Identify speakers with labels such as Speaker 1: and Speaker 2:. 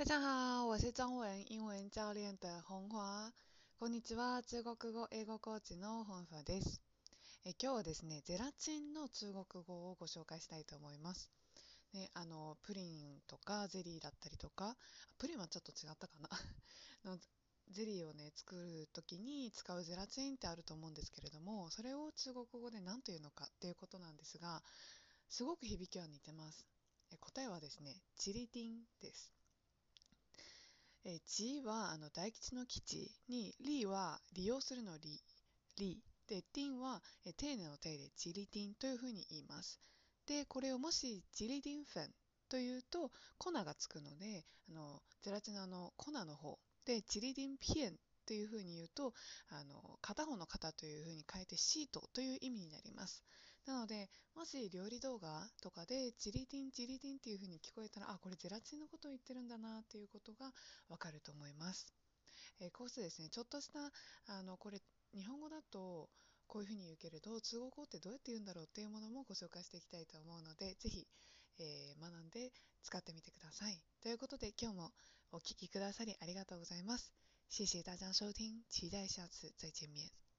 Speaker 1: 大家好，我是中文、英文教練的本華。こんにちは、中国語、英語コーチの本華です。え今日はですね、ゼラチンの中国語をご紹介したいと思います。ね、あのプリンとかゼリーだったりとか、プリンはちょっと違ったかな のゼリーをね作る時に使うゼラチンってあると思うんですけれどもそれを中国語で何というのかっていうことなんですがすごく響きは似てますえ答えはですねチリティンですえー、地はあの大吉の吉に、リは利用するの利、利。で、ティンは、えー、丁寧の丁でチリティンというふうに言います。で、これをもしチリティンフェンというと、粉がつくので、あのゼラチナの粉の方で、チリティンピエンというふうに言うと、あの片方の型というふうに変えてシートという意味になります。なので、もし料理動画とかでチリティンチリティンっていうふうに聞こえたら、あ、これゼラチンのことを言ってるんだなっていうことがわかると思います。えー、こうしてですね、ちょっとしたあのこれ日本語だとこういうふうに言うけれど中国語ってどうやって言うんだろうっていうものもご紹介していきたいと思うのでぜひ、えー、学んで使ってみてください。ということで今日もお聴きくださりありがとうございます。谢谢大家收听，期待下次再见面。